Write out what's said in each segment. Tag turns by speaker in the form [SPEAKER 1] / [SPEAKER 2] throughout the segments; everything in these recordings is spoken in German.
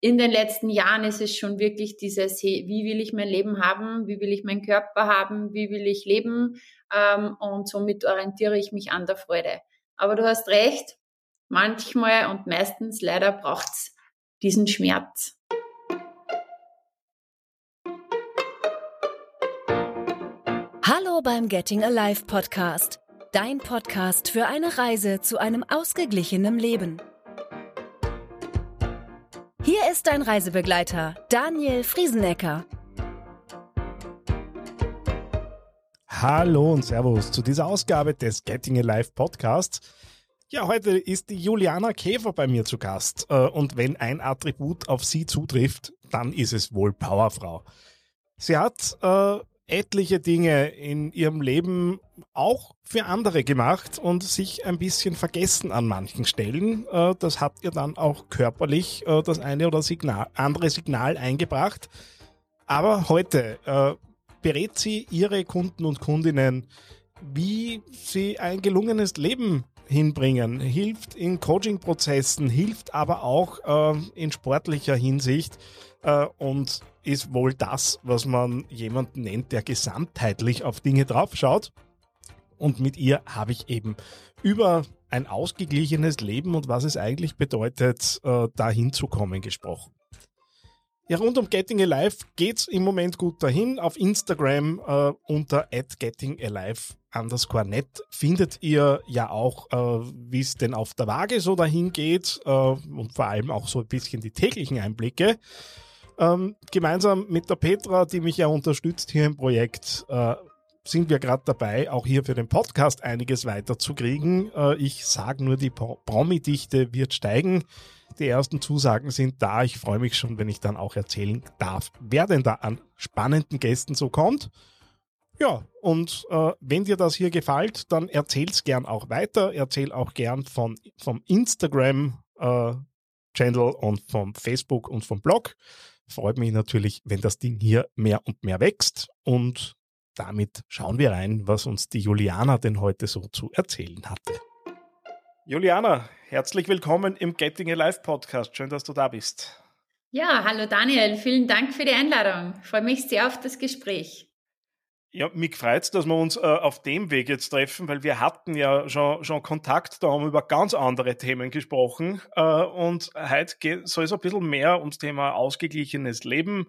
[SPEAKER 1] in den letzten Jahren ist es schon wirklich dieses, wie will ich mein Leben haben, wie will ich meinen Körper haben, wie will ich leben ähm, und somit orientiere ich mich an der Freude. Aber du hast recht, manchmal und meistens leider braucht's diesen Schmerz.
[SPEAKER 2] Hallo beim Getting Alive Podcast, dein Podcast für eine Reise zu einem ausgeglichenen Leben. Hier ist dein Reisebegleiter, Daniel Friesenecker.
[SPEAKER 3] Hallo und Servus zu dieser Ausgabe des Getting Alive Podcasts. Ja, heute ist die Juliana Käfer bei mir zu Gast. Äh, und wenn ein Attribut auf sie zutrifft, dann ist es wohl Powerfrau. Sie hat äh, etliche Dinge in ihrem Leben auch für andere gemacht und sich ein bisschen vergessen an manchen Stellen. Äh, das hat ihr dann auch körperlich äh, das eine oder Signal, andere Signal eingebracht. Aber heute äh, berät sie ihre Kunden und Kundinnen, wie sie ein gelungenes Leben hinbringen, hilft in Coaching-Prozessen, hilft aber auch in sportlicher Hinsicht und ist wohl das, was man jemanden nennt, der gesamtheitlich auf Dinge draufschaut. Und mit ihr habe ich eben über ein ausgeglichenes Leben und was es eigentlich bedeutet, äh, dahin zu kommen gesprochen. Ja, rund um Getting Alive geht's im Moment gut dahin. Auf Instagram äh, unter gettingalive underscore net findet ihr ja auch, äh, wie es denn auf der Waage so dahin geht äh, und vor allem auch so ein bisschen die täglichen Einblicke. Ähm, gemeinsam mit der Petra, die mich ja unterstützt hier im Projekt, äh, sind wir gerade dabei, auch hier für den Podcast einiges weiterzukriegen. Äh, ich sage nur, die Promi-Dichte wird steigen. Die ersten Zusagen sind da. Ich freue mich schon, wenn ich dann auch erzählen darf, wer denn da an spannenden Gästen so kommt. Ja, und äh, wenn dir das hier gefällt, dann erzähl's gern auch weiter. Erzähl auch gern von, vom Instagram äh, und vom Facebook und vom Blog freut mich natürlich, wenn das Ding hier mehr und mehr wächst. Und damit schauen wir rein, was uns die Juliana denn heute so zu erzählen hatte. Juliana, herzlich willkommen im Getting Alive Podcast. Schön, dass du da bist.
[SPEAKER 1] Ja, hallo Daniel, vielen Dank für die Einladung. Ich freue mich sehr auf das Gespräch.
[SPEAKER 3] Ja, mich freut dass wir uns äh, auf dem Weg jetzt treffen, weil wir hatten ja schon, schon Kontakt, da haben wir über ganz andere Themen gesprochen. Äh, und heute soll es ein bisschen mehr ums Thema ausgeglichenes Leben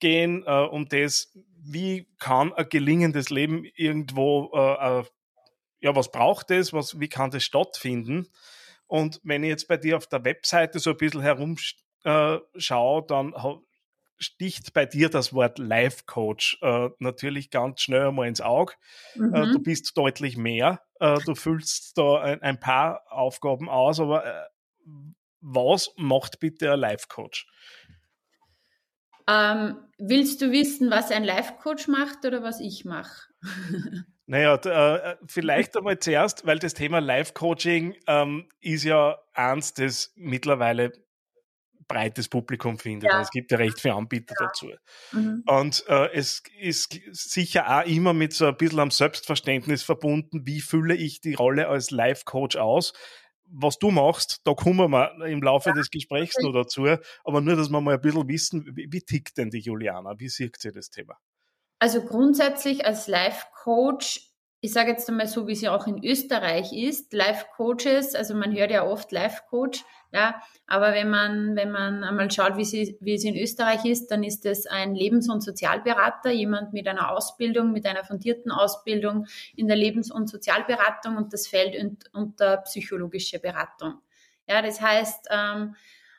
[SPEAKER 3] gehen, äh, um das, wie kann ein gelingendes Leben irgendwo, äh, äh, ja, was braucht es, was, wie kann das stattfinden? Und wenn ich jetzt bei dir auf der Webseite so ein bisschen herumschaue, äh, dann sticht bei dir das Wort Life Coach äh, natürlich ganz schnell einmal ins Auge. Äh, mhm. Äh, du bist deutlich mehr. Äh, du füllst da ein, ein, paar Aufgaben aus, aber äh, was macht bitte ein Life Coach?
[SPEAKER 1] Ähm, willst du wissen, was ein Life Coach macht oder was ich mache?
[SPEAKER 3] Naja, äh, vielleicht einmal zuerst, weil das Thema Life Coaching ähm, ist ja eins, das mittlerweile breites Publikum findet. Ja. Es gibt ja recht viele Anbieter ja. dazu. Mhm. Und äh, es ist sicher auch immer mit so ein bisschen am Selbstverständnis verbunden, wie fülle ich die Rolle als Life-Coach aus. Was du machst, da kommen wir im Laufe ja. des Gesprächs noch dazu. Aber nur, dass wir mal ein bisschen wissen, wie, wie tickt denn die Juliana? Wie sieht sie das Thema?
[SPEAKER 1] Also grundsätzlich als Life-Coach ich sage jetzt einmal so, wie es ja auch in Österreich ist, Life-Coaches, also man hört ja oft Life-Coach, ja, aber wenn man, wenn man einmal schaut, wie, sie, wie es in Österreich ist, dann ist es ein Lebens- und Sozialberater, jemand mit einer Ausbildung, mit einer fundierten Ausbildung in der Lebens- und Sozialberatung und das fällt unter psychologische Beratung. Ja, das heißt, ähm,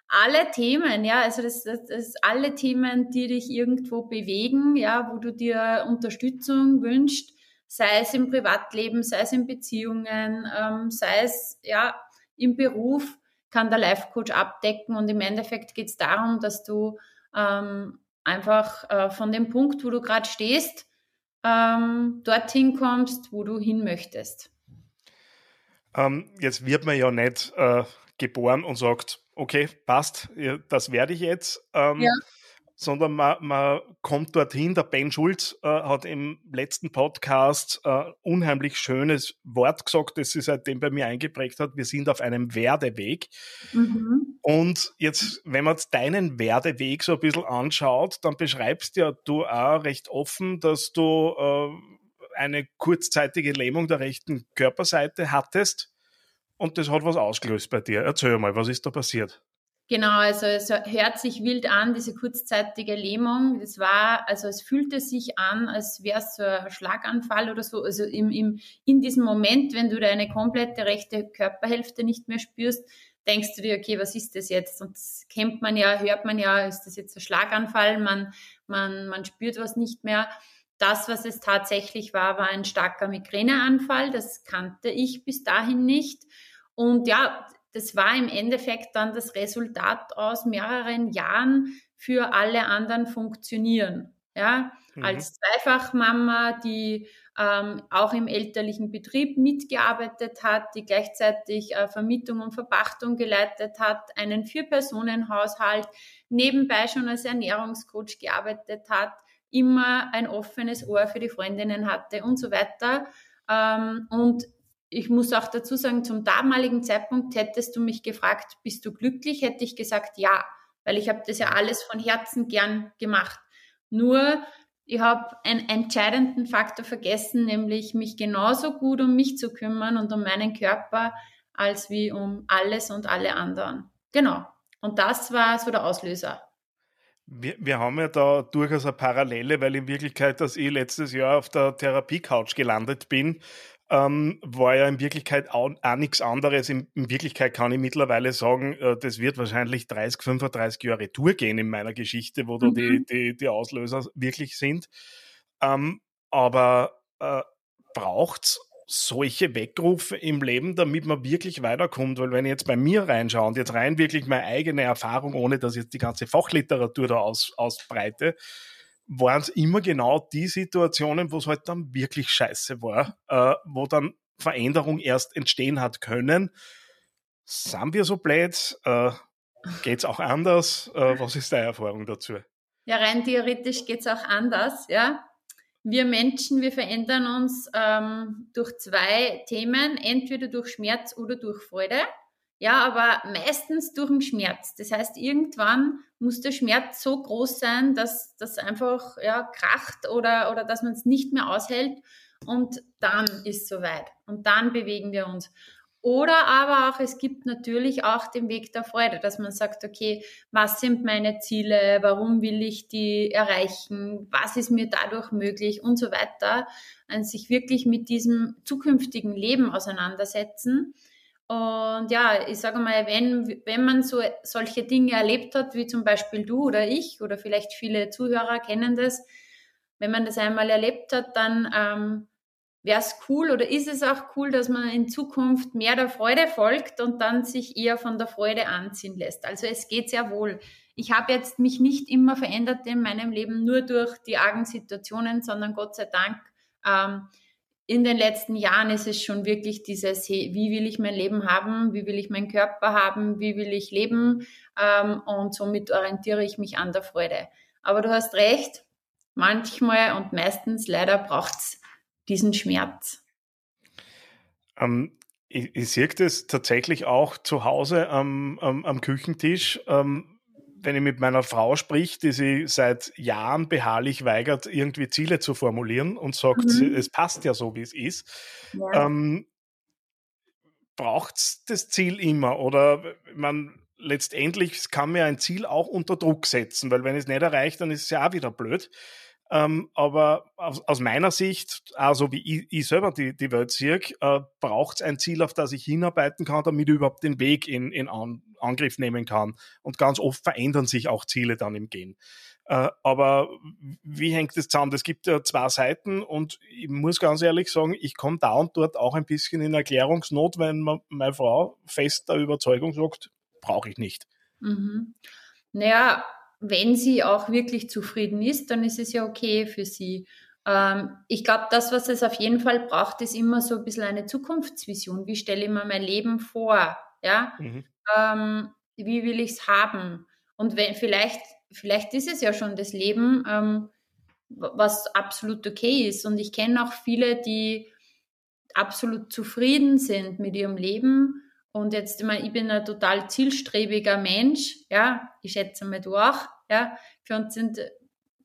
[SPEAKER 1] alle Themen, ja, also das, das, das alle Themen, die dich irgendwo bewegen, ja, wo du dir Unterstützung wünschst, sei es im Privatleben, sei es in Beziehungen, ähm, sei es ja im Beruf, kann der Life Coach abdecken. Und im Endeffekt geht es darum, dass du ähm, einfach äh, von dem Punkt, wo du gerade stehst, ähm, dorthin kommst, wo du hin möchtest.
[SPEAKER 3] Ähm, jetzt wird man ja nicht äh, geboren und sagt, okay, passt, das werde ich jetzt. Ähm, ja. Sondern man, man kommt dorthin. Der Ben Schulz äh, hat im letzten Podcast äh, unheimlich schönes Wort gesagt, das sich seitdem bei mir eingeprägt hat. Wir sind auf einem Werdeweg. Mhm. Und jetzt, wenn man jetzt deinen Werdeweg so ein bisschen anschaut, dann beschreibst ja du auch recht offen, dass du äh, eine kurzzeitige Lähmung der rechten Körperseite hattest. Und das hat was ausgelöst bei dir. Erzähl mal, was ist da passiert?
[SPEAKER 1] Genau, also es hört sich wild an, diese kurzzeitige Lähmung. Das war, also es fühlte sich an, als wäre es so ein Schlaganfall oder so. Also im, im, in diesem Moment, wenn du deine komplette rechte Körperhälfte nicht mehr spürst, denkst du dir, okay, was ist das jetzt? Und das kennt man ja, hört man ja, ist das jetzt ein Schlaganfall? Man, man, man spürt was nicht mehr. Das, was es tatsächlich war, war ein starker Migräneanfall. Das kannte ich bis dahin nicht. Und ja, das war im Endeffekt dann das Resultat aus mehreren Jahren für alle anderen funktionieren. Ja, mhm. als Zweifachmama, die ähm, auch im elterlichen Betrieb mitgearbeitet hat, die gleichzeitig äh, Vermietung und Verpachtung geleitet hat, einen Vier-Personen-Haushalt, nebenbei schon als Ernährungscoach gearbeitet hat, immer ein offenes Ohr für die Freundinnen hatte und so weiter. Ähm, und ich muss auch dazu sagen, zum damaligen Zeitpunkt hättest du mich gefragt, bist du glücklich? Hätte ich gesagt, ja, weil ich habe das ja alles von Herzen gern gemacht. Nur ich habe einen entscheidenden Faktor vergessen, nämlich mich genauso gut um mich zu kümmern und um meinen Körper, als wie um alles und alle anderen. Genau. Und das war so der Auslöser.
[SPEAKER 3] Wir, wir haben ja da durchaus eine Parallele, weil in Wirklichkeit, dass ich letztes Jahr auf der Therapie-Couch gelandet bin, ähm, war ja in Wirklichkeit auch, auch nichts anderes. In, in, Wirklichkeit kann ich mittlerweile sagen, äh, das wird wahrscheinlich 30, 35 Jahre Tour gehen in meiner Geschichte, wo mhm. da die, die, die Auslöser wirklich sind. Ähm, aber äh, braucht's solche Weckrufe im Leben, damit man wirklich weiterkommt? Weil wenn ich jetzt bei mir reinschaue und jetzt rein wirklich meine eigene Erfahrung, ohne dass ich jetzt die ganze Fachliteratur da aus, ausbreite, waren es immer genau die Situationen, wo es halt dann wirklich scheiße war, äh, wo dann Veränderung erst entstehen hat können. Sind wir so blöd? Äh, Geht es auch anders? Äh, was ist deine Erfahrung dazu?
[SPEAKER 1] Ja, rein theoretisch geht es auch anders, ja. Wir Menschen, wir verändern uns ähm, durch zwei Themen, entweder durch Schmerz oder durch Freude. Ja, aber meistens durch den Schmerz. Das heißt, irgendwann muss der Schmerz so groß sein, dass das einfach ja, kracht oder, oder dass man es nicht mehr aushält. Und dann ist soweit. Und dann bewegen wir uns. Oder aber auch, es gibt natürlich auch den Weg der Freude, dass man sagt, okay, was sind meine Ziele? Warum will ich die erreichen? Was ist mir dadurch möglich? Und so weiter. Und sich wirklich mit diesem zukünftigen Leben auseinandersetzen und ja, ich sage mal, wenn, wenn man so solche Dinge erlebt hat, wie zum Beispiel du oder ich oder vielleicht viele Zuhörer kennen das, wenn man das einmal erlebt hat, dann ähm, wäre es cool oder ist es auch cool, dass man in Zukunft mehr der Freude folgt und dann sich eher von der Freude anziehen lässt. Also es geht sehr wohl. Ich habe jetzt mich nicht immer verändert in meinem Leben nur durch die argen Situationen, sondern Gott sei Dank ähm, in den letzten Jahren ist es schon wirklich dieses, wie will ich mein Leben haben, wie will ich meinen Körper haben, wie will ich leben ähm, und somit orientiere ich mich an der Freude. Aber du hast recht, manchmal und meistens leider braucht es diesen Schmerz.
[SPEAKER 3] Ähm, ich, ich sehe das tatsächlich auch zu Hause am, am, am Küchentisch. Ähm, wenn ich mit meiner Frau sprich, die sich seit Jahren beharrlich weigert, irgendwie Ziele zu formulieren und sagt, mhm. es passt ja so, wie es ist, ja. ähm, braucht es das Ziel immer? Oder man letztendlich kann mir ein Ziel auch unter Druck setzen, weil wenn es nicht erreicht, dann ist es ja auch wieder blöd. Ähm, aber aus, aus, meiner Sicht, also wie ich, ich selber die, die Welt sehe, äh, braucht es ein Ziel, auf das ich hinarbeiten kann, damit ich überhaupt den Weg in, in An Angriff nehmen kann. Und ganz oft verändern sich auch Ziele dann im Gehen. Äh, aber wie hängt das zusammen? Es gibt ja zwei Seiten und ich muss ganz ehrlich sagen, ich komme da und dort auch ein bisschen in Erklärungsnot, wenn meine Frau fest der Überzeugung sagt, brauche ich nicht.
[SPEAKER 1] Mhm. Naja, wenn sie auch wirklich zufrieden ist, dann ist es ja okay für sie. Ähm, ich glaube, das, was es auf jeden Fall braucht, ist immer so ein bisschen eine Zukunftsvision. Wie stelle ich mir mein Leben vor? Ja? Mhm. Ähm, wie will ich es haben? Und wenn vielleicht vielleicht ist es ja schon das Leben, ähm, was absolut okay ist. Und ich kenne auch viele, die absolut zufrieden sind mit ihrem Leben. Und jetzt, ich, meine, ich bin ein total zielstrebiger Mensch, ja, ich schätze mal du auch, ja. Für uns sind,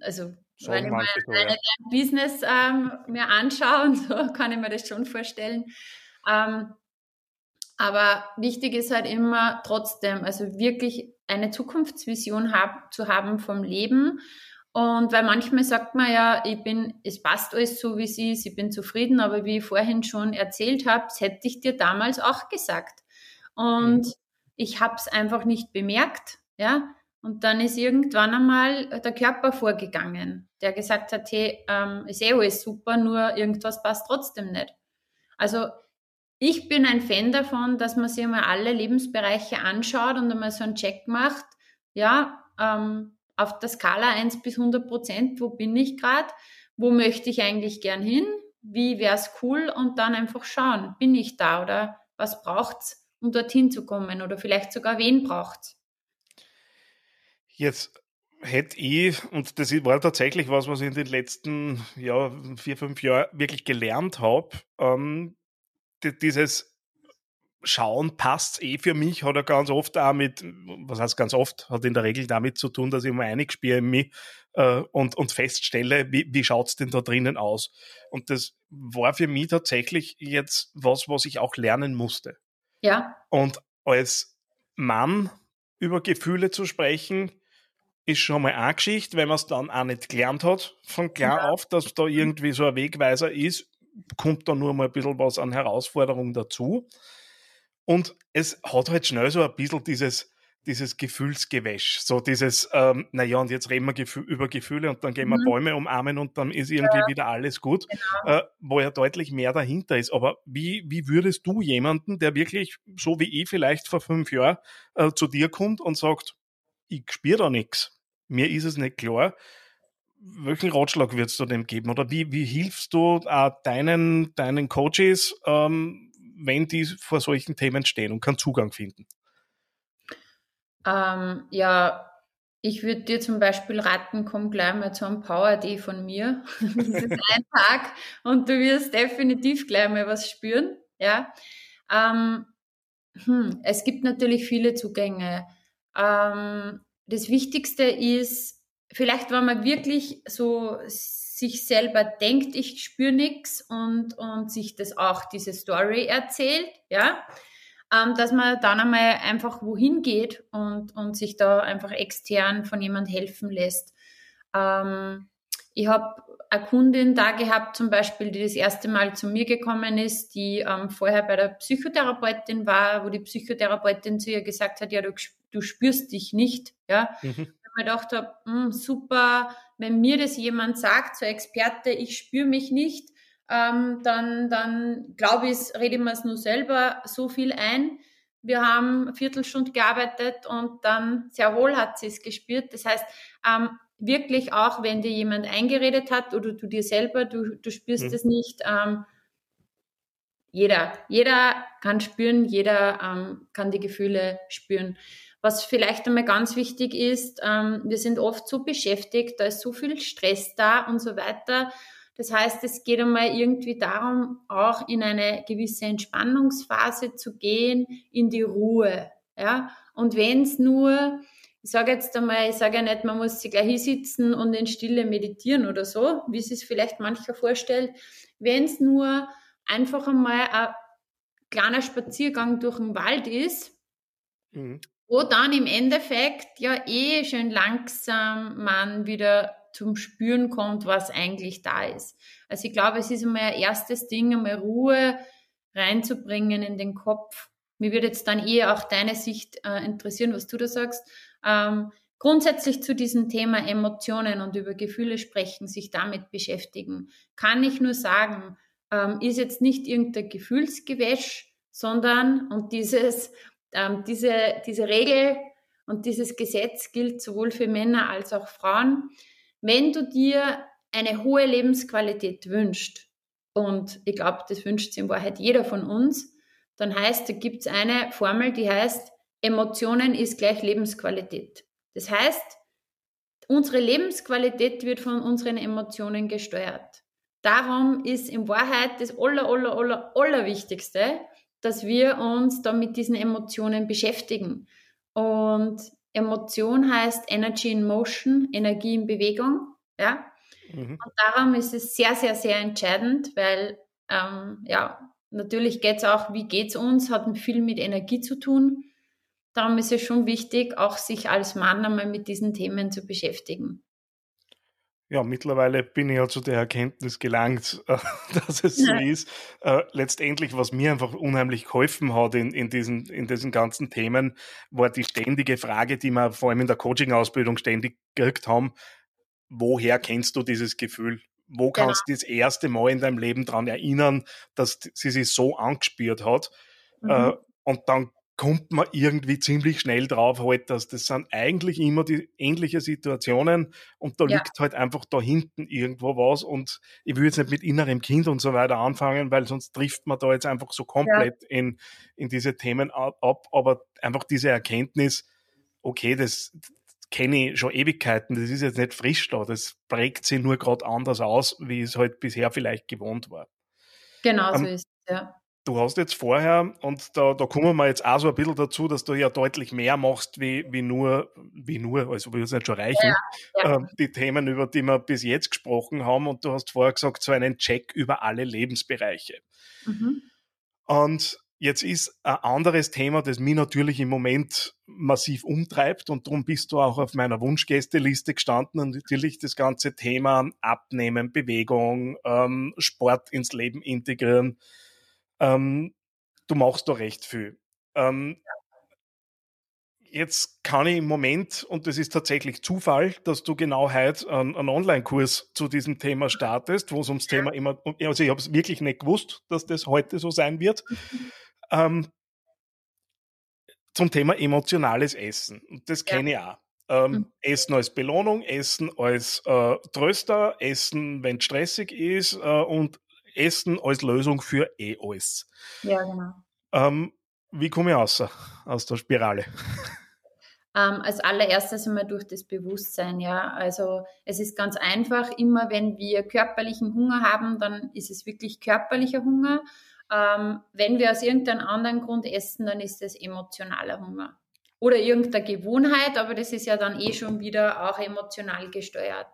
[SPEAKER 1] also so wenn ich mal meine ja. Business ähm, mir anschaue, so kann ich mir das schon vorstellen. Ähm, aber wichtig ist halt immer trotzdem, also wirklich eine Zukunftsvision hab, zu haben vom Leben. Und weil manchmal sagt man ja, ich bin, es passt alles so, wie es ist, ich bin zufrieden, aber wie ich vorhin schon erzählt habe, das hätte ich dir damals auch gesagt. Und mhm. ich habe es einfach nicht bemerkt, ja. Und dann ist irgendwann einmal der Körper vorgegangen, der gesagt hat, hey, ähm, ist eh alles super, nur irgendwas passt trotzdem nicht. Also ich bin ein Fan davon, dass man sich mal alle Lebensbereiche anschaut und einmal so einen Check macht. Ja, ähm, auf der Skala 1 bis 100 Prozent, wo bin ich gerade? Wo möchte ich eigentlich gern hin? Wie wäre es cool? Und dann einfach schauen, bin ich da oder was braucht's, um dorthin zu kommen? Oder vielleicht sogar wen braucht's?
[SPEAKER 3] Jetzt hätte ich, und das war tatsächlich was, was ich in den letzten ja, vier, fünf Jahren wirklich gelernt habe, ähm, dieses Schauen passt eh für mich, hat er ganz oft auch mit, was heißt ganz oft, hat in der Regel damit zu tun, dass ich mal eingespiele in mich äh, und, und feststelle, wie, wie schaut's denn da drinnen aus. Und das war für mich tatsächlich jetzt was, was ich auch lernen musste.
[SPEAKER 1] Ja.
[SPEAKER 3] Und als Mann über Gefühle zu sprechen, ist schon mal eine Geschichte, wenn man es dann auch nicht gelernt hat, von klar ja. auf, dass da irgendwie so ein Wegweiser ist, kommt da nur mal ein bisschen was an Herausforderungen dazu. Und es hat halt schnell so ein bisschen dieses, dieses Gefühlsgewäsch, so dieses, ähm, naja, und jetzt reden wir Gefü über Gefühle und dann gehen wir mhm. Bäume umarmen und dann ist irgendwie ja. wieder alles gut, genau. äh, wo ja deutlich mehr dahinter ist. Aber wie, wie würdest du jemanden, der wirklich, so wie ich vielleicht vor fünf Jahren, äh, zu dir kommt und sagt, ich spüre da nichts, mir ist es nicht klar, welchen Ratschlag würdest du dem geben? Oder wie, wie hilfst du äh, deinen, deinen Coaches, ähm, wenn die vor solchen Themen stehen und keinen Zugang finden?
[SPEAKER 1] Ähm, ja, ich würde dir zum Beispiel raten, komm gleich mal zu einem Power Day von mir. das ist ein Tag und du wirst definitiv gleich mal was spüren. Ja. Ähm, hm, es gibt natürlich viele Zugänge. Ähm, das Wichtigste ist, vielleicht, wenn man wirklich so sich selber denkt, ich spüre nichts und, und sich das auch, diese Story erzählt, ja, ähm, dass man dann einmal einfach wohin geht und, und sich da einfach extern von jemand helfen lässt. Ähm, ich habe eine Kundin da gehabt, zum Beispiel, die das erste Mal zu mir gekommen ist, die ähm, vorher bei der Psychotherapeutin war, wo die Psychotherapeutin zu ihr gesagt hat, ja, du, du spürst dich nicht, ja. Mhm mir gedacht habe, hm, super, wenn mir das jemand sagt, so Experte, ich spüre mich nicht, ähm, dann, dann glaube ich, rede ich mir es nur selber so viel ein. Wir haben eine Viertelstunde gearbeitet und dann sehr wohl hat sie es gespürt. Das heißt, ähm, wirklich auch, wenn dir jemand eingeredet hat oder du dir selber, du, du spürst mhm. es nicht, ähm, jeder, jeder kann spüren, jeder ähm, kann die Gefühle spüren. Was vielleicht einmal ganz wichtig ist, ähm, wir sind oft so beschäftigt, da ist so viel Stress da und so weiter. Das heißt, es geht einmal irgendwie darum, auch in eine gewisse Entspannungsphase zu gehen, in die Ruhe. Ja? Und wenn es nur, ich sage jetzt einmal, ich sage ja nicht, man muss sich gleich hinsitzen und in Stille meditieren oder so, wie es sich vielleicht mancher vorstellt. Wenn es nur einfach einmal ein kleiner Spaziergang durch den Wald ist, mhm wo dann im Endeffekt ja eh schön langsam man wieder zum Spüren kommt, was eigentlich da ist. Also ich glaube, es ist einmal ein erstes Ding, einmal Ruhe reinzubringen in den Kopf. Mir würde jetzt dann eh auch deine Sicht äh, interessieren, was du da sagst. Ähm, grundsätzlich zu diesem Thema Emotionen und über Gefühle sprechen, sich damit beschäftigen, kann ich nur sagen, ähm, ist jetzt nicht irgendein Gefühlsgewäsch, sondern, und dieses ähm, diese, diese Regel und dieses Gesetz gilt sowohl für Männer als auch Frauen. Wenn du dir eine hohe Lebensqualität wünscht, und ich glaube, das wünscht sich in Wahrheit jeder von uns, dann heißt, da gibt es eine Formel, die heißt, Emotionen ist gleich Lebensqualität. Das heißt, unsere Lebensqualität wird von unseren Emotionen gesteuert. Darum ist in Wahrheit das aller, aller, aller, aller Wichtigste, dass wir uns da mit diesen Emotionen beschäftigen. Und Emotion heißt Energy in Motion, Energie in Bewegung, ja. Mhm. Und darum ist es sehr, sehr, sehr entscheidend, weil, ähm, ja, natürlich geht es auch, wie geht es uns, hat viel mit Energie zu tun. Darum ist es schon wichtig, auch sich als Mann einmal mit diesen Themen zu beschäftigen.
[SPEAKER 3] Ja, mittlerweile bin ich ja zu der Erkenntnis gelangt, dass es so ja. ist. Äh, letztendlich, was mir einfach unheimlich geholfen hat in, in, diesen, in diesen ganzen Themen, war die ständige Frage, die wir vor allem in der Coaching-Ausbildung ständig gekriegt haben, woher kennst du dieses Gefühl? Wo kannst du ja. das erste Mal in deinem Leben daran erinnern, dass sie sich so angespürt hat? Mhm. Äh, und dann kommt man irgendwie ziemlich schnell drauf halt, dass das sind eigentlich immer die ähnliche Situationen und da ja. liegt halt einfach da hinten irgendwo was und ich will jetzt nicht mit innerem Kind und so weiter anfangen, weil sonst trifft man da jetzt einfach so komplett ja. in, in diese Themen ab, aber einfach diese Erkenntnis, okay, das kenne ich schon Ewigkeiten, das ist jetzt nicht frisch da, das prägt sich nur gerade anders aus, wie es halt bisher vielleicht gewohnt war.
[SPEAKER 1] Genau so ist es, ja.
[SPEAKER 3] Du hast jetzt vorher, und da, da kommen wir jetzt auch so ein bisschen dazu, dass du ja deutlich mehr machst, wie, wie nur, wie nur, also wir es nicht schon reichen, ja, ja. Äh, die Themen, über die wir bis jetzt gesprochen haben. Und du hast vorher gesagt, so einen Check über alle Lebensbereiche. Mhm. Und jetzt ist ein anderes Thema, das mich natürlich im Moment massiv umtreibt und darum bist du auch auf meiner Wunschgästeliste gestanden und natürlich das ganze Thema Abnehmen, Bewegung, ähm, Sport ins Leben integrieren ähm, du machst da recht viel. Ähm, jetzt kann ich im Moment, und das ist tatsächlich Zufall, dass du genau heute einen, einen Online-Kurs zu diesem Thema startest, wo es ums Thema immer, also ich habe es wirklich nicht gewusst, dass das heute so sein wird, ähm, zum Thema emotionales Essen. Und das kenne ich auch. Ähm, mhm. Essen als Belohnung, Essen als äh, Tröster, Essen, wenn es stressig ist äh, und Essen als Lösung für eh alles.
[SPEAKER 1] Ja, genau.
[SPEAKER 3] Ähm, wie komme ich raus aus der Spirale?
[SPEAKER 1] Ähm, als allererstes einmal durch das Bewusstsein, ja. Also es ist ganz einfach, immer wenn wir körperlichen Hunger haben, dann ist es wirklich körperlicher Hunger. Ähm, wenn wir aus irgendeinem anderen Grund essen, dann ist es emotionaler Hunger. Oder irgendeine Gewohnheit, aber das ist ja dann eh schon wieder auch emotional gesteuert.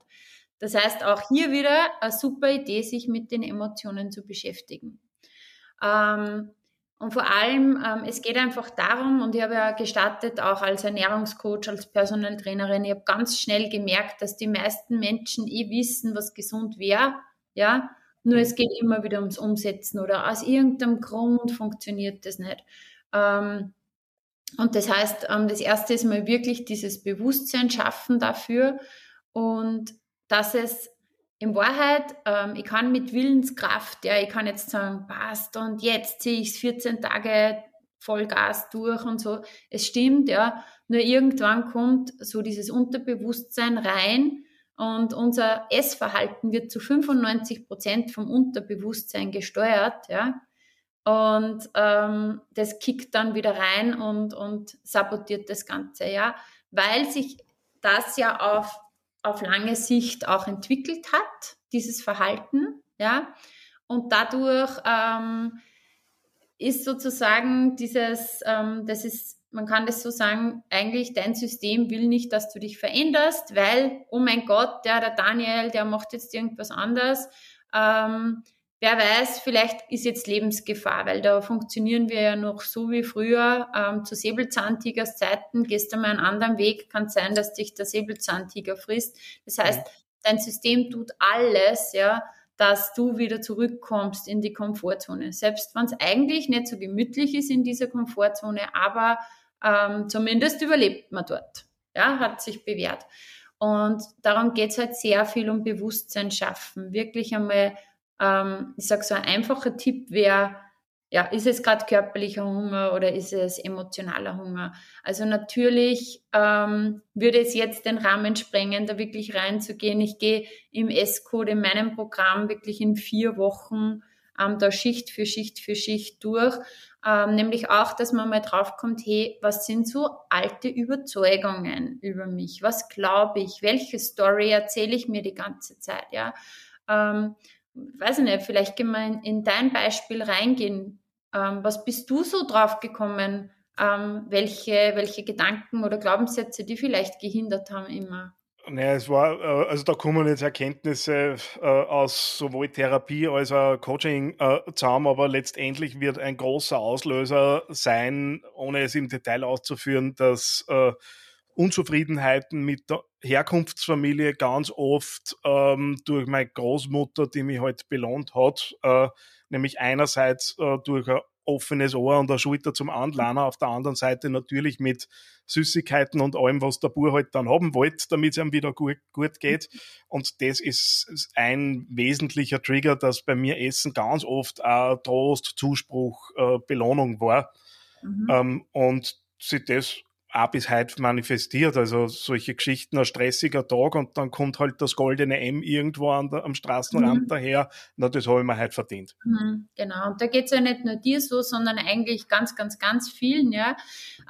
[SPEAKER 1] Das heißt, auch hier wieder eine super Idee, sich mit den Emotionen zu beschäftigen. Ähm, und vor allem, ähm, es geht einfach darum, und ich habe ja gestartet auch als Ernährungscoach, als Personal Trainerin, ich habe ganz schnell gemerkt, dass die meisten Menschen eh wissen, was gesund wäre, ja, nur es geht immer wieder ums Umsetzen oder aus irgendeinem Grund funktioniert das nicht. Ähm, und das heißt, ähm, das erste ist mal wirklich dieses Bewusstsein schaffen dafür und dass es in Wahrheit, ähm, ich kann mit Willenskraft, ja, ich kann jetzt sagen, passt und jetzt ziehe ich es 14 Tage Vollgas durch und so. Es stimmt, ja. Nur irgendwann kommt so dieses Unterbewusstsein rein und unser Essverhalten wird zu 95 Prozent vom Unterbewusstsein gesteuert, ja. Und ähm, das kickt dann wieder rein und, und sabotiert das Ganze, ja. Weil sich das ja auf auf lange Sicht auch entwickelt hat, dieses Verhalten, ja. Und dadurch ähm, ist sozusagen dieses, ähm, das ist, man kann das so sagen, eigentlich dein System will nicht, dass du dich veränderst, weil, oh mein Gott, der, der Daniel, der macht jetzt irgendwas anders. Ähm, wer weiß, vielleicht ist jetzt Lebensgefahr, weil da funktionieren wir ja noch so wie früher. Ähm, zu Säbelzahntigers Zeiten gehst du mal einen anderen Weg, kann sein, dass dich der Säbelzahntiger frisst. Das heißt, dein System tut alles, ja, dass du wieder zurückkommst in die Komfortzone. Selbst wenn es eigentlich nicht so gemütlich ist in dieser Komfortzone, aber ähm, zumindest überlebt man dort. Ja, hat sich bewährt. Und darum geht es halt sehr viel um Bewusstsein schaffen. Wirklich einmal ähm, ich sage so ein einfacher Tipp wäre, ja, ist es gerade körperlicher Hunger oder ist es emotionaler Hunger? Also natürlich ähm, würde es jetzt den Rahmen sprengen, da wirklich reinzugehen. Ich gehe im S-Code in meinem Programm wirklich in vier Wochen ähm, da Schicht für Schicht für Schicht durch. Ähm, nämlich auch, dass man mal draufkommt, hey, was sind so alte Überzeugungen über mich? Was glaube ich? Welche Story erzähle ich mir die ganze Zeit? Ja, ähm, weiß ich nicht, vielleicht gehen wir in, in dein Beispiel reingehen. Ähm, was bist du so drauf gekommen? Ähm, welche, welche Gedanken oder Glaubenssätze, die vielleicht gehindert haben immer?
[SPEAKER 3] Naja, es war, äh, also da kommen jetzt Erkenntnisse äh, aus sowohl Therapie als auch Coaching äh, zusammen, aber letztendlich wird ein großer Auslöser sein, ohne es im Detail auszuführen, dass Unzufriedenheiten mit der Herkunftsfamilie ganz oft ähm, durch meine Großmutter, die mich halt belohnt hat, äh, nämlich einerseits äh, durch ein offenes Ohr und eine Schulter zum Anlernen, auf der anderen Seite natürlich mit Süßigkeiten und allem, was der Bur halt dann haben wollte, damit es ihm wieder gut, gut geht. Und das ist ein wesentlicher Trigger, dass bei mir Essen ganz oft auch Trost, Zuspruch, äh, Belohnung war. Mhm. Ähm, und sich das auch bis heute manifestiert. Also solche Geschichten, ein stressiger Tag und dann kommt halt das goldene M irgendwo an der, am Straßenrand mhm. daher. Na, das habe ich mir heute verdient.
[SPEAKER 1] Mhm, genau. Und da geht es ja nicht nur dir so, sondern eigentlich ganz, ganz, ganz vielen, ja.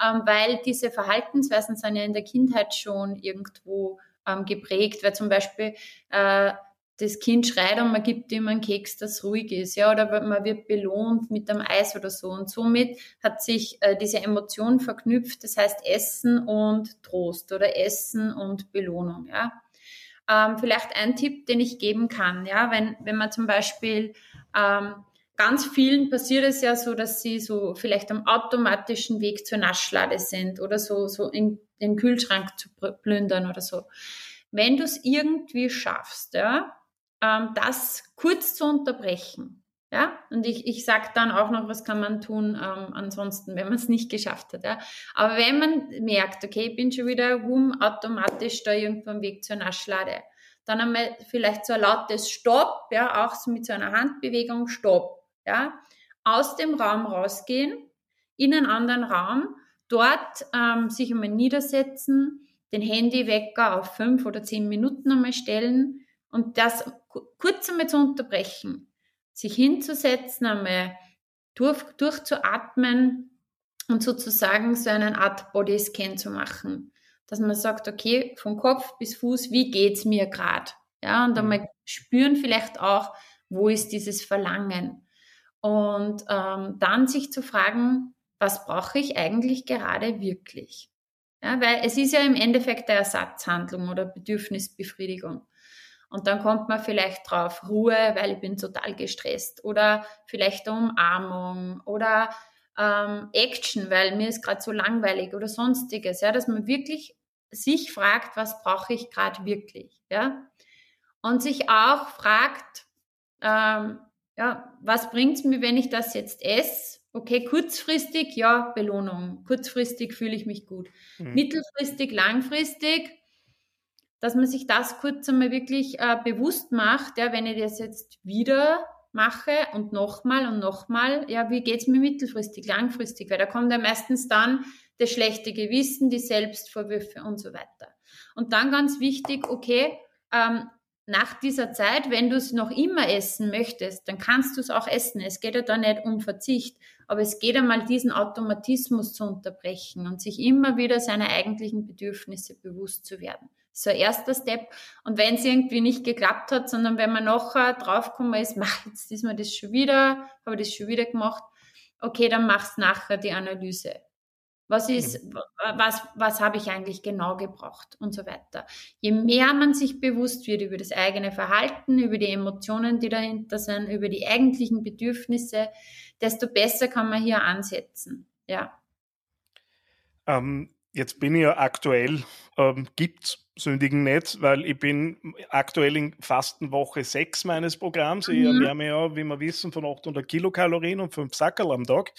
[SPEAKER 1] Ähm, weil diese Verhaltensweisen sind ja in der Kindheit schon irgendwo ähm, geprägt, weil zum Beispiel äh, das Kind schreit und man gibt ihm einen Keks, das ruhig ist, ja, oder man wird belohnt mit einem Eis oder so. Und somit hat sich äh, diese Emotion verknüpft, das heißt Essen und Trost oder Essen und Belohnung, ja. Ähm, vielleicht ein Tipp, den ich geben kann, ja, wenn, wenn man zum Beispiel ähm, ganz vielen passiert es ja so, dass sie so vielleicht am automatischen Weg zur Naschlade sind oder so, so in den Kühlschrank zu plündern oder so. Wenn du es irgendwie schaffst, ja, ähm, das kurz zu unterbrechen. Ja, und ich, ich sage dann auch noch, was kann man tun ähm, ansonsten, wenn man es nicht geschafft hat. Ja. Aber wenn man merkt, okay, ich bin schon wieder rum, automatisch da irgendwo am Weg zur Naschlade, dann einmal vielleicht so ein lautes Stopp, ja, auch so mit so einer Handbewegung, Stopp, ja, aus dem Raum rausgehen, in einen anderen Raum, dort ähm, sich einmal niedersetzen, den Handywecker auf fünf oder zehn Minuten einmal stellen, und das kurz einmal zu unterbrechen, sich hinzusetzen, einmal durch, durchzuatmen und sozusagen so eine Art Bodyscan zu machen. Dass man sagt, okay, von Kopf bis Fuß, wie geht's mir gerade? Ja, und einmal mhm. spüren vielleicht auch, wo ist dieses Verlangen? Und ähm, dann sich zu fragen, was brauche ich eigentlich gerade wirklich? Ja, weil es ist ja im Endeffekt eine Ersatzhandlung oder Bedürfnisbefriedigung. Und dann kommt man vielleicht drauf, Ruhe, weil ich bin total gestresst. Oder vielleicht Umarmung oder ähm, Action, weil mir ist gerade so langweilig oder sonstiges. Ja, dass man wirklich sich fragt, was brauche ich gerade wirklich. Ja? Und sich auch fragt, ähm, ja, was bringt's mir, wenn ich das jetzt esse? Okay, kurzfristig, ja, Belohnung. Kurzfristig fühle ich mich gut. Mhm. Mittelfristig, langfristig, dass man sich das kurz einmal wirklich äh, bewusst macht, ja, wenn ich das jetzt wieder mache und nochmal und nochmal, ja, wie geht's mir mittelfristig, langfristig, weil da kommt ja meistens dann das schlechte Gewissen, die Selbstvorwürfe und so weiter. Und dann ganz wichtig, okay, ähm, nach dieser Zeit, wenn du es noch immer essen möchtest, dann kannst du es auch essen. Es geht ja da nicht um Verzicht, aber es geht einmal diesen Automatismus zu unterbrechen und sich immer wieder seiner eigentlichen Bedürfnisse bewusst zu werden so ein erster Step. Und wenn es irgendwie nicht geklappt hat, sondern wenn man nachher draufgekommen ist, mach jetzt diesmal das schon wieder, habe das schon wieder gemacht, okay, dann machst nachher die Analyse. Was ist, mhm. was, was habe ich eigentlich genau gebraucht und so weiter. Je mehr man sich bewusst wird über das eigene Verhalten, über die Emotionen, die dahinter sind, über die eigentlichen Bedürfnisse, desto besser kann man hier ansetzen. Ja.
[SPEAKER 3] Ähm, jetzt bin ich ja aktuell, ähm, gibt's sündigen nicht, weil ich bin aktuell in Fastenwoche 6 meines Programms. Ich mhm. ernähre ja, wie wir wissen, von 800 Kilokalorien und 5 Sackerl am Tag.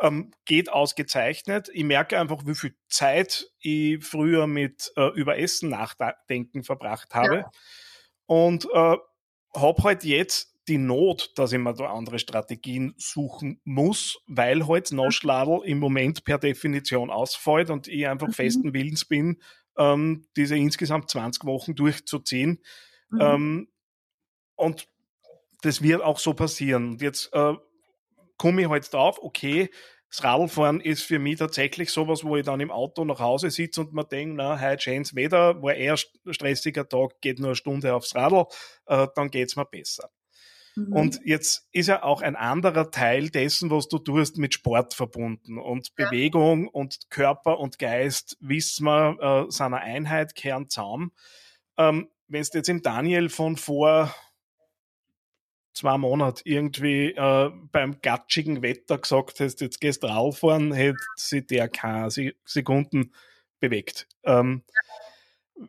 [SPEAKER 3] Ähm, geht ausgezeichnet. Ich merke einfach, wie viel Zeit ich früher mit äh, über Essen nachdenken verbracht habe. Ja. Und äh, habe halt jetzt die Not, dass ich mir da andere Strategien suchen muss, weil halt Noschladel im Moment per Definition ausfällt und ich einfach mhm. festen Willens bin, ähm, diese insgesamt 20 Wochen durchzuziehen. Mhm. Ähm, und das wird auch so passieren. Und jetzt äh, komme ich halt drauf, okay, das Radlfahren ist für mich tatsächlich sowas, wo ich dann im Auto nach Hause sitze und mir denke, na, heute schönes Wetter, war eher stressiger Tag, geht nur eine Stunde aufs Radl, äh, dann geht's mir besser. Mhm. Und jetzt ist ja auch ein anderer Teil dessen, was du tust, mit Sport verbunden. Und ja. Bewegung und Körper und Geist, wissen wir, äh, seiner Einheit, kehren zusammen. Ähm, Wenn du jetzt im Daniel von vor zwei Monaten irgendwie äh, beim gatschigen Wetter gesagt hast, jetzt gehst du rauffahren, hätte sich der keine Sekunden bewegt. Ähm,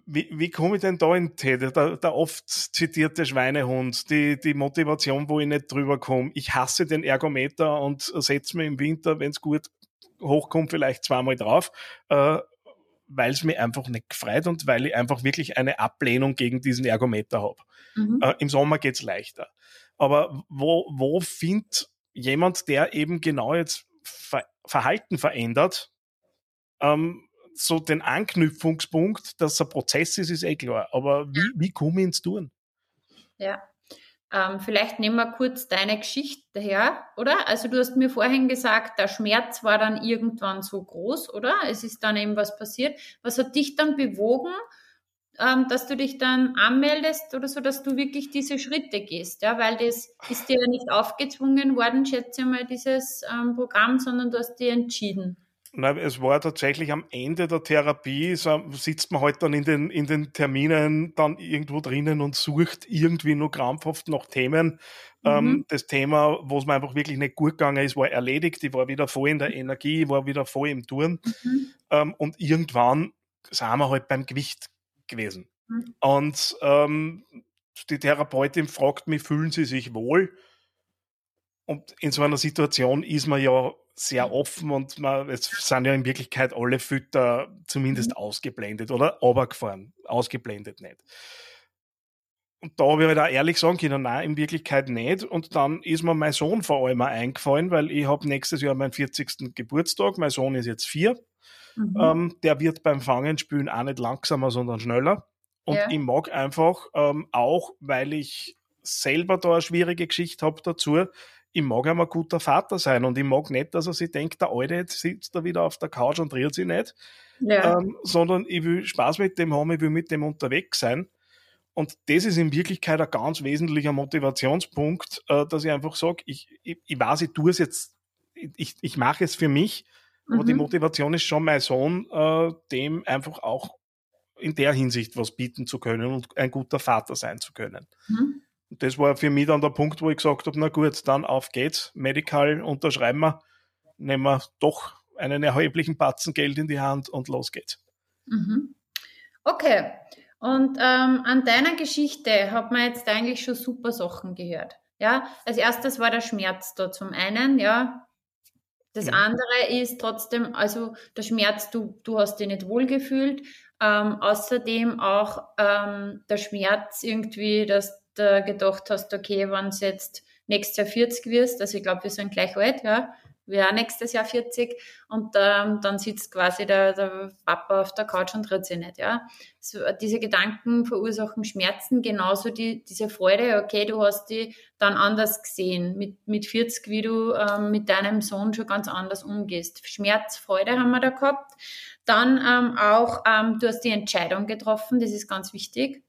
[SPEAKER 3] wie, wie komme ich denn da in Täter? Der, der oft zitierte Schweinehund, die, die Motivation, wo ich nicht drüber komme. Ich hasse den Ergometer und setze mir im Winter, wenn es gut hochkommt, vielleicht zweimal drauf, äh, weil es mir einfach nicht gefreut und weil ich einfach wirklich eine Ablehnung gegen diesen Ergometer habe. Mhm. Äh, Im Sommer geht es leichter. Aber wo, wo findet jemand, der eben genau jetzt Ver Verhalten verändert, ähm, so den Anknüpfungspunkt, dass ein Prozess ist, ist eh klar. Aber wie, wie komme ich ins Tun?
[SPEAKER 1] Ja. Ähm, vielleicht nehmen wir kurz deine Geschichte her, oder? Also du hast mir vorhin gesagt, der Schmerz war dann irgendwann so groß, oder? Es ist dann eben was passiert. Was hat dich dann bewogen, ähm, dass du dich dann anmeldest oder so, dass du wirklich diese Schritte gehst, ja, weil das ist dir ja nicht aufgezwungen worden, schätze ich mal, dieses ähm, Programm, sondern du hast dir entschieden.
[SPEAKER 3] Nein, es war tatsächlich am Ende der Therapie, so sitzt man halt dann in den, in den Terminen dann irgendwo drinnen und sucht irgendwie nur krampfhaft nach Themen. Mhm. Ähm, das Thema, wo es mir einfach wirklich nicht gut gegangen ist, war erledigt. Ich war wieder voll in der Energie, ich war wieder voll im Touren. Mhm. Ähm, und irgendwann sind wir halt beim Gewicht gewesen. Mhm. Und ähm, die Therapeutin fragt mich, fühlen Sie sich wohl? Und in so einer Situation ist man ja sehr offen und man, es sind ja in Wirklichkeit alle Fütter zumindest mhm. ausgeblendet oder runtergefahren. Ausgeblendet nicht. Und da habe ich halt auch ehrlich sagen können, nein, in Wirklichkeit nicht. Und dann ist mir mein Sohn vor allem auch eingefallen, weil ich habe nächstes Jahr meinen 40. Geburtstag. Mein Sohn ist jetzt vier. Mhm. Ähm, der wird beim Fangenspülen auch nicht langsamer, sondern schneller. Und ja. ich mag einfach ähm, auch, weil ich selber da eine schwierige Geschichte habe dazu, ich mag einmal guter Vater sein und ich mag nicht, dass er sich denkt, der Alte jetzt sitzt da wieder auf der Couch und dreht sich nicht, ja. ähm, sondern ich will Spaß mit dem haben, ich will mit dem unterwegs sein. Und das ist in Wirklichkeit ein ganz wesentlicher Motivationspunkt, äh, dass ich einfach sage, ich, ich, ich weiß, ich tue es jetzt, ich, ich mache es für mich aber die mhm. Motivation ist schon mein Sohn, äh, dem einfach auch in der Hinsicht was bieten zu können und ein guter Vater sein zu können. Mhm. Das war für mich dann der Punkt, wo ich gesagt habe, na gut, dann auf geht's, Medical unterschreiben wir, nehmen wir doch einen erheblichen Batzen Geld in die Hand und los geht's.
[SPEAKER 1] Mhm. Okay. Und ähm, an deiner Geschichte hat man jetzt eigentlich schon super Sachen gehört. Ja, als erstes war der Schmerz da zum einen, ja, das ja. andere ist trotzdem, also der Schmerz, du, du hast dich nicht wohlgefühlt. Ähm, außerdem auch ähm, der Schmerz irgendwie, dass du gedacht hast, okay, wenn es jetzt nächstes Jahr 40 wirst, also ich glaube, wir sind gleich alt, ja, wir auch nächstes Jahr 40 und ähm, dann sitzt quasi der, der Papa auf der Couch und tritt sich nicht, ja. So, diese Gedanken verursachen Schmerzen, genauso die, diese Freude, okay, du hast die dann anders gesehen, mit, mit 40, wie du ähm, mit deinem Sohn schon ganz anders umgehst. Schmerz, Freude haben wir da gehabt. Dann ähm, auch, ähm, du hast die Entscheidung getroffen, das ist ganz wichtig.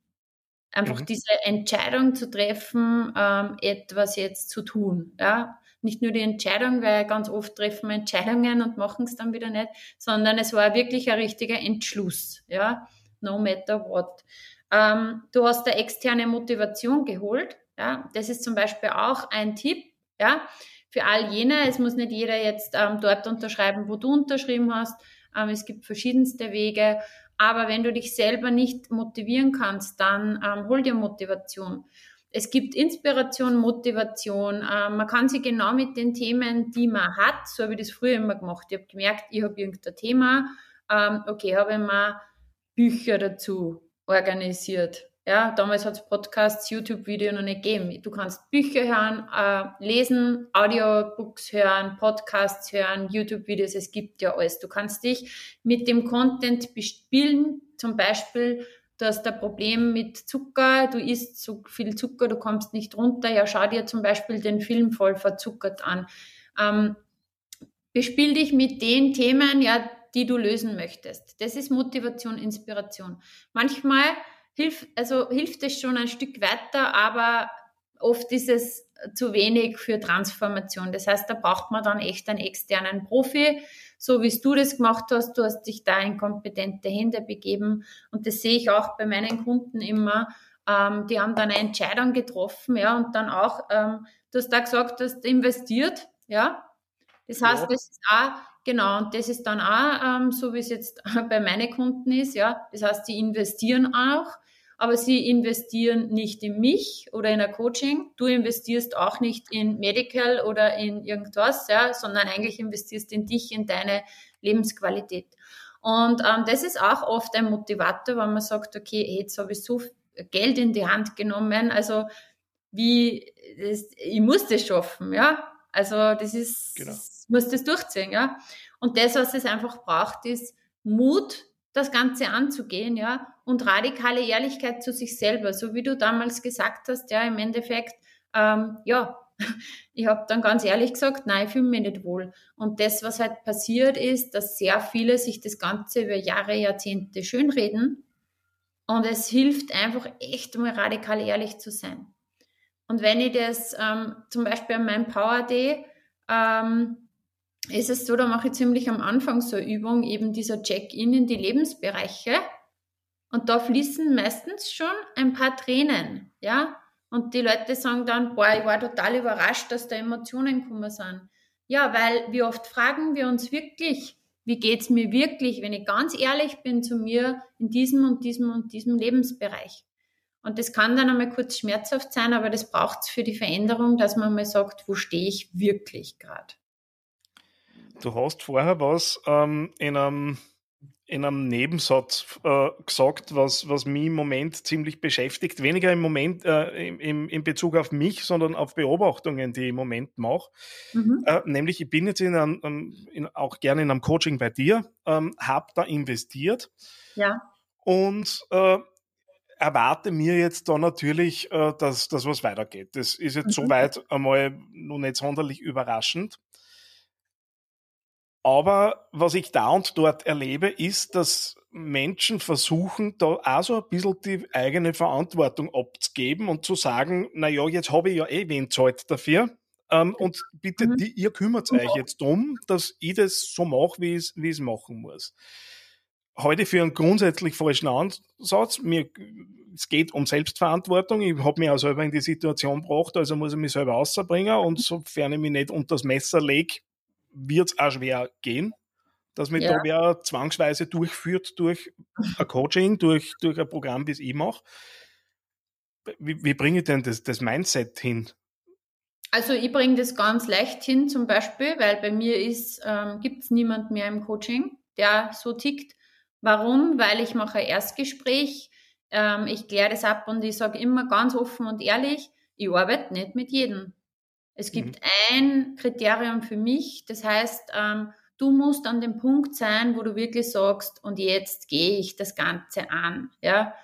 [SPEAKER 1] Einfach mhm. diese Entscheidung zu treffen, ähm, etwas jetzt zu tun, ja. Nicht nur die Entscheidung, weil ganz oft treffen wir Entscheidungen und machen es dann wieder nicht, sondern es war wirklich ein richtiger Entschluss, ja, no matter what. Ähm, du hast da externe Motivation geholt, ja, das ist zum Beispiel auch ein Tipp, ja, für all jene, es muss nicht jeder jetzt ähm, dort unterschreiben, wo du unterschrieben hast, ähm, es gibt verschiedenste Wege, aber wenn du dich selber nicht motivieren kannst, dann ähm, hol dir Motivation es gibt Inspiration, Motivation. Äh, man kann sich genau mit den Themen, die man hat, so habe ich das früher immer gemacht. Ich habe gemerkt, ich habe irgendein Thema. Ähm, okay, habe ich mal Bücher dazu organisiert. Ja, damals hat es Podcasts, YouTube-Video noch nicht gegeben. Du kannst Bücher hören, äh, lesen, Audiobooks hören, Podcasts hören, YouTube-Videos, es gibt ja alles. Du kannst dich mit dem Content bespielen, zum Beispiel du hast ein Problem mit Zucker, du isst zu viel Zucker, du kommst nicht runter, ja, schau dir zum Beispiel den Film voll verzuckert an. Ähm, bespiel dich mit den Themen, ja, die du lösen möchtest. Das ist Motivation, Inspiration. Manchmal hilft, also hilft es schon ein Stück weiter, aber oft ist es zu wenig für Transformation. Das heißt, da braucht man dann echt einen externen Profi, so wie du das gemacht hast. Du hast dich da in kompetente Hände begeben und das sehe ich auch bei meinen Kunden immer. Ähm, die haben dann eine Entscheidung getroffen, ja, und dann auch, ähm, du hast da gesagt, du hast investiert, ja. Das heißt, ja. das ist auch, genau, und das ist dann auch ähm, so, wie es jetzt bei meinen Kunden ist, ja. Das heißt, die investieren auch aber sie investieren nicht in mich oder in ein Coaching. Du investierst auch nicht in Medical oder in irgendwas, ja, sondern eigentlich investierst in dich, in deine Lebensqualität. Und ähm, das ist auch oft ein Motivator, wenn man sagt, okay, jetzt habe ich so Geld in die Hand genommen, also wie, das, ich muss das schaffen, ja. Also das ist, genau. muss das durchziehen, ja. Und das, was es einfach braucht, ist Mut, das Ganze anzugehen, ja, und radikale Ehrlichkeit zu sich selber, so wie du damals gesagt hast, ja, im Endeffekt, ähm, ja, ich habe dann ganz ehrlich gesagt, nein, ich fühle mich nicht wohl. Und das, was halt passiert ist, dass sehr viele sich das Ganze über Jahre, Jahrzehnte schönreden. Und es hilft einfach echt mal radikal ehrlich zu sein. Und wenn ich das ähm, zum Beispiel an meinem Power Day ähm, ist es so, da mache ich ziemlich am Anfang so eine Übung, eben dieser Check-in in die Lebensbereiche. Und da fließen meistens schon ein paar Tränen, ja. Und die Leute sagen dann, boah, ich war total überrascht, dass da Emotionen gekommen sind. Ja, weil wie oft fragen wir uns wirklich, wie geht's mir wirklich, wenn ich ganz ehrlich bin zu mir in diesem und diesem und diesem Lebensbereich. Und das kann dann einmal kurz schmerzhaft sein, aber das braucht es für die Veränderung, dass man mal sagt, wo stehe ich wirklich gerade.
[SPEAKER 3] Du hast vorher was ähm, in, einem, in einem Nebensatz äh, gesagt, was, was mich im Moment ziemlich beschäftigt. Weniger im Moment äh, im, in Bezug auf mich, sondern auf Beobachtungen, die ich im Moment mache. Mhm. Äh, nämlich, ich bin jetzt in einem, in, auch gerne in einem Coaching bei dir, ähm, habe da investiert.
[SPEAKER 1] Ja.
[SPEAKER 3] Und äh, erwarte mir jetzt da natürlich, äh, dass, dass was weitergeht. Das ist jetzt mhm. soweit einmal noch nicht sonderlich überraschend. Aber was ich da und dort erlebe, ist, dass Menschen versuchen, da auch so ein bisschen die eigene Verantwortung abzugeben und zu sagen, na ja, jetzt habe ich ja eh wen zahlt dafür. Ähm, und bitte, mhm. die, ihr kümmert euch jetzt drum, dass ich das so mache, wie ich es machen muss. Heute für einen grundsätzlich falschen Ansatz. Mir, es geht um Selbstverantwortung. Ich habe mich auch selber in die Situation gebracht, also muss ich mich selber rausbringen. Und sofern ich mich nicht unter das Messer lege, wird es auch schwer gehen, dass man ja. da wer zwangsweise durchführt durch ein Coaching, durch, durch ein Programm, wie es ich mache. Wie, wie bringe ich denn das, das Mindset hin?
[SPEAKER 1] Also ich bringe das ganz leicht hin, zum Beispiel, weil bei mir ähm, gibt es niemand mehr im Coaching, der so tickt. Warum? Weil ich mache ein Erstgespräch, ähm, ich kläre das ab und ich sage immer ganz offen und ehrlich, ich arbeite nicht mit jedem. Es gibt mhm. ein Kriterium für mich, das heißt, ähm, du musst an dem Punkt sein, wo du wirklich sagst, und jetzt gehe ich das Ganze an. Ja?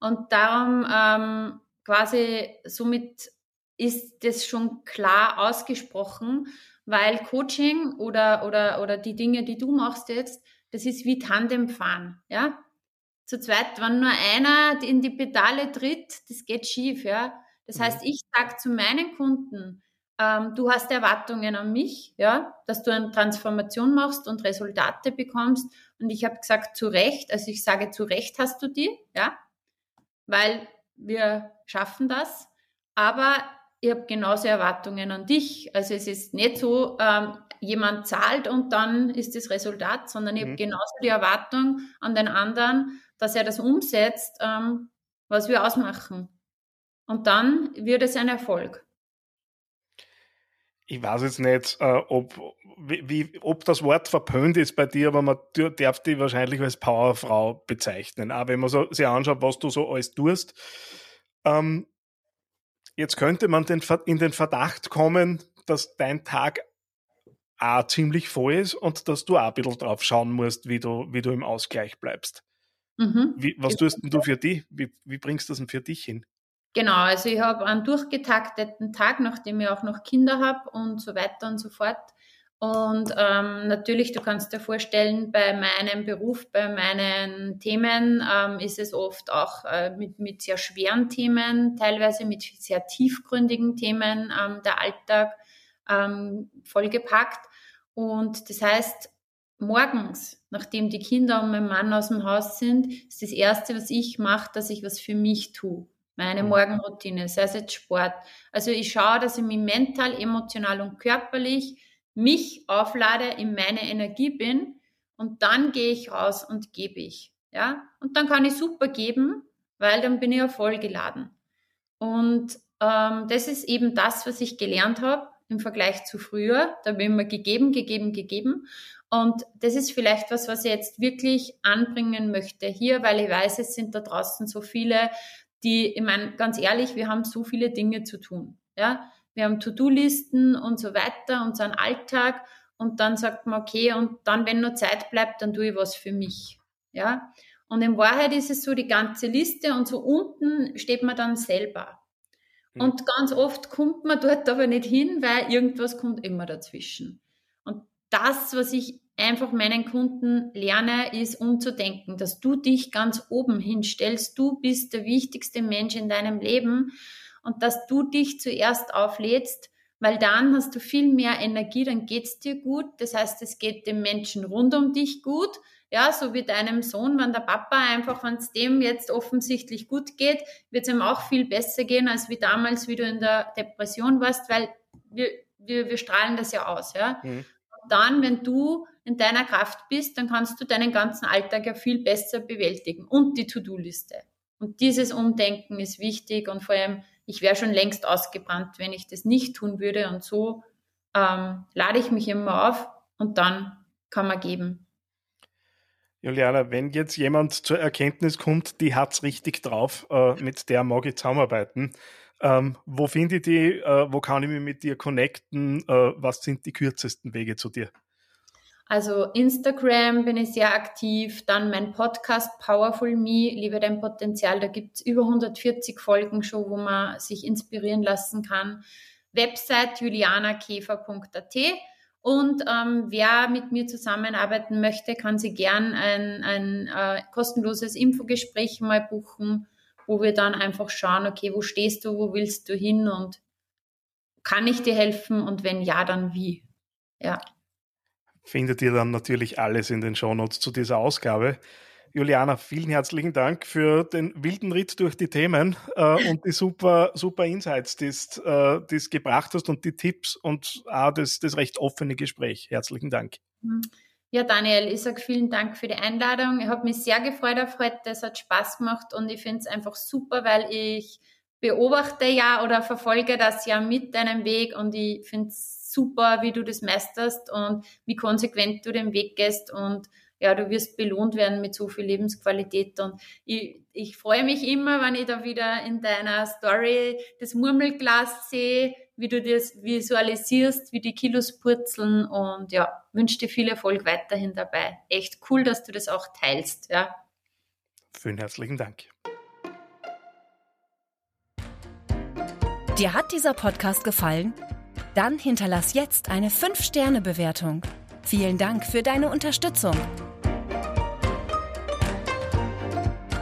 [SPEAKER 1] Und darum ähm, quasi, somit ist das schon klar ausgesprochen, weil Coaching oder, oder, oder die Dinge, die du machst jetzt, das ist wie Tandemfahren. Ja? Zu zweit, wenn nur einer in die Pedale tritt, das geht schief. Ja? Das mhm. heißt, ich sage zu meinen Kunden, ähm, du hast Erwartungen an mich, ja, dass du eine Transformation machst und Resultate bekommst. Und ich habe gesagt, zu Recht, also ich sage, zu Recht hast du die, ja, weil wir schaffen das. Aber ich habe genauso Erwartungen an dich. Also es ist nicht so, ähm, jemand zahlt und dann ist das Resultat, sondern ich mhm. habe genauso die Erwartung an den anderen, dass er das umsetzt, ähm, was wir ausmachen. Und dann wird es ein Erfolg
[SPEAKER 3] ich weiß jetzt nicht, äh, ob, wie, ob das Wort verpönt ist bei dir, aber man darf dich wahrscheinlich als Powerfrau bezeichnen. Auch wenn man so, sich anschaut, was du so alles tust. Ähm, jetzt könnte man den, in den Verdacht kommen, dass dein Tag auch ziemlich voll ist und dass du auch ein bisschen drauf schauen musst, wie du, wie du im Ausgleich bleibst. Mhm. Wie, was tust denn du für dich? Wie, wie bringst du das denn für dich hin?
[SPEAKER 1] Genau, also ich habe einen durchgetakteten Tag, nachdem ich auch noch Kinder habe und so weiter und so fort. Und ähm, natürlich, du kannst dir vorstellen, bei meinem Beruf, bei meinen Themen ähm, ist es oft auch äh, mit, mit sehr schweren Themen, teilweise mit sehr tiefgründigen Themen ähm, der Alltag ähm, vollgepackt. Und das heißt, morgens, nachdem die Kinder und mein Mann aus dem Haus sind, ist das Erste, was ich mache, dass ich was für mich tue. Meine mhm. Morgenroutine, sei es jetzt Sport. Also ich schaue, dass ich mich mental, emotional und körperlich mich auflade, in meine Energie bin und dann gehe ich raus und gebe ich. Ja, und dann kann ich super geben, weil dann bin ich ja vollgeladen. Und ähm, das ist eben das, was ich gelernt habe im Vergleich zu früher. Da bin ich immer gegeben, gegeben, gegeben. Und das ist vielleicht was, was ich jetzt wirklich anbringen möchte hier, weil ich weiß, es sind da draußen so viele, die, ich meine, ganz ehrlich, wir haben so viele Dinge zu tun. Ja, wir haben To-Do-Listen und so weiter, unseren Alltag und dann sagt man, okay, und dann, wenn noch Zeit bleibt, dann tue ich was für mich. Ja. Und in Wahrheit ist es so die ganze Liste und so unten steht man dann selber. Hm. Und ganz oft kommt man dort aber nicht hin, weil irgendwas kommt immer dazwischen. Das, was ich einfach meinen Kunden lerne, ist umzudenken, dass du dich ganz oben hinstellst. Du bist der wichtigste Mensch in deinem Leben und dass du dich zuerst auflädst, weil dann hast du viel mehr Energie, dann geht's dir gut. Das heißt, es geht dem Menschen rund um dich gut. Ja, so wie deinem Sohn, wenn der Papa einfach, wenn es dem jetzt offensichtlich gut geht, wird es ihm auch viel besser gehen, als wie damals, wie du in der Depression warst, weil wir, wir, wir strahlen das ja aus. Ja? Mhm. Dann, wenn du in deiner Kraft bist, dann kannst du deinen ganzen Alltag ja viel besser bewältigen und die To-Do-Liste. Und dieses Umdenken ist wichtig und vor allem ich wäre schon längst ausgebrannt, wenn ich das nicht tun würde. Und so ähm, lade ich mich immer auf und dann kann man geben.
[SPEAKER 3] Juliana, wenn jetzt jemand zur Erkenntnis kommt, die hat es richtig drauf, äh, mit der mag ich zusammenarbeiten, ähm, wo finde ich die, äh, wo kann ich mich mit dir connecten, äh, was sind die kürzesten Wege zu dir?
[SPEAKER 1] Also Instagram bin ich sehr aktiv, dann mein Podcast Powerful Me, Liebe dein Potenzial, da gibt's über 140 Folgen schon, wo man sich inspirieren lassen kann. Website julianakäfer.at und ähm, wer mit mir zusammenarbeiten möchte, kann sie gern ein, ein äh, kostenloses Infogespräch mal buchen, wo wir dann einfach schauen, okay, wo stehst du, wo willst du hin und kann ich dir helfen und wenn ja, dann wie. Ja
[SPEAKER 3] findet ihr dann natürlich alles in den Shownotes zu dieser Ausgabe. Juliana, vielen herzlichen Dank für den wilden Ritt durch die Themen äh, und die super, super Insights, die äh, es gebracht hast und die Tipps und auch das, das recht offene Gespräch. Herzlichen Dank.
[SPEAKER 1] Ja, Daniel, ich sage vielen Dank für die Einladung. Ich habe mich sehr gefreut auf heute. Es hat Spaß gemacht und ich finde es einfach super, weil ich beobachte ja oder verfolge das ja mit deinem Weg und ich finde es super, wie du das meisterst und wie konsequent du den Weg gehst und ja, du wirst belohnt werden mit so viel Lebensqualität und ich, ich freue mich immer, wenn ich da wieder in deiner Story das Murmelglas sehe, wie du das visualisierst, wie die Kilos purzeln und ja, wünsche dir viel Erfolg weiterhin dabei. Echt cool, dass du das auch teilst, ja.
[SPEAKER 3] Vielen herzlichen Dank.
[SPEAKER 2] Dir hat dieser Podcast gefallen? Dann hinterlass jetzt eine 5-Sterne-Bewertung. Vielen Dank für deine Unterstützung.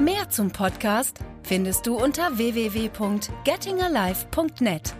[SPEAKER 2] Mehr zum Podcast findest du unter www.gettingalive.net.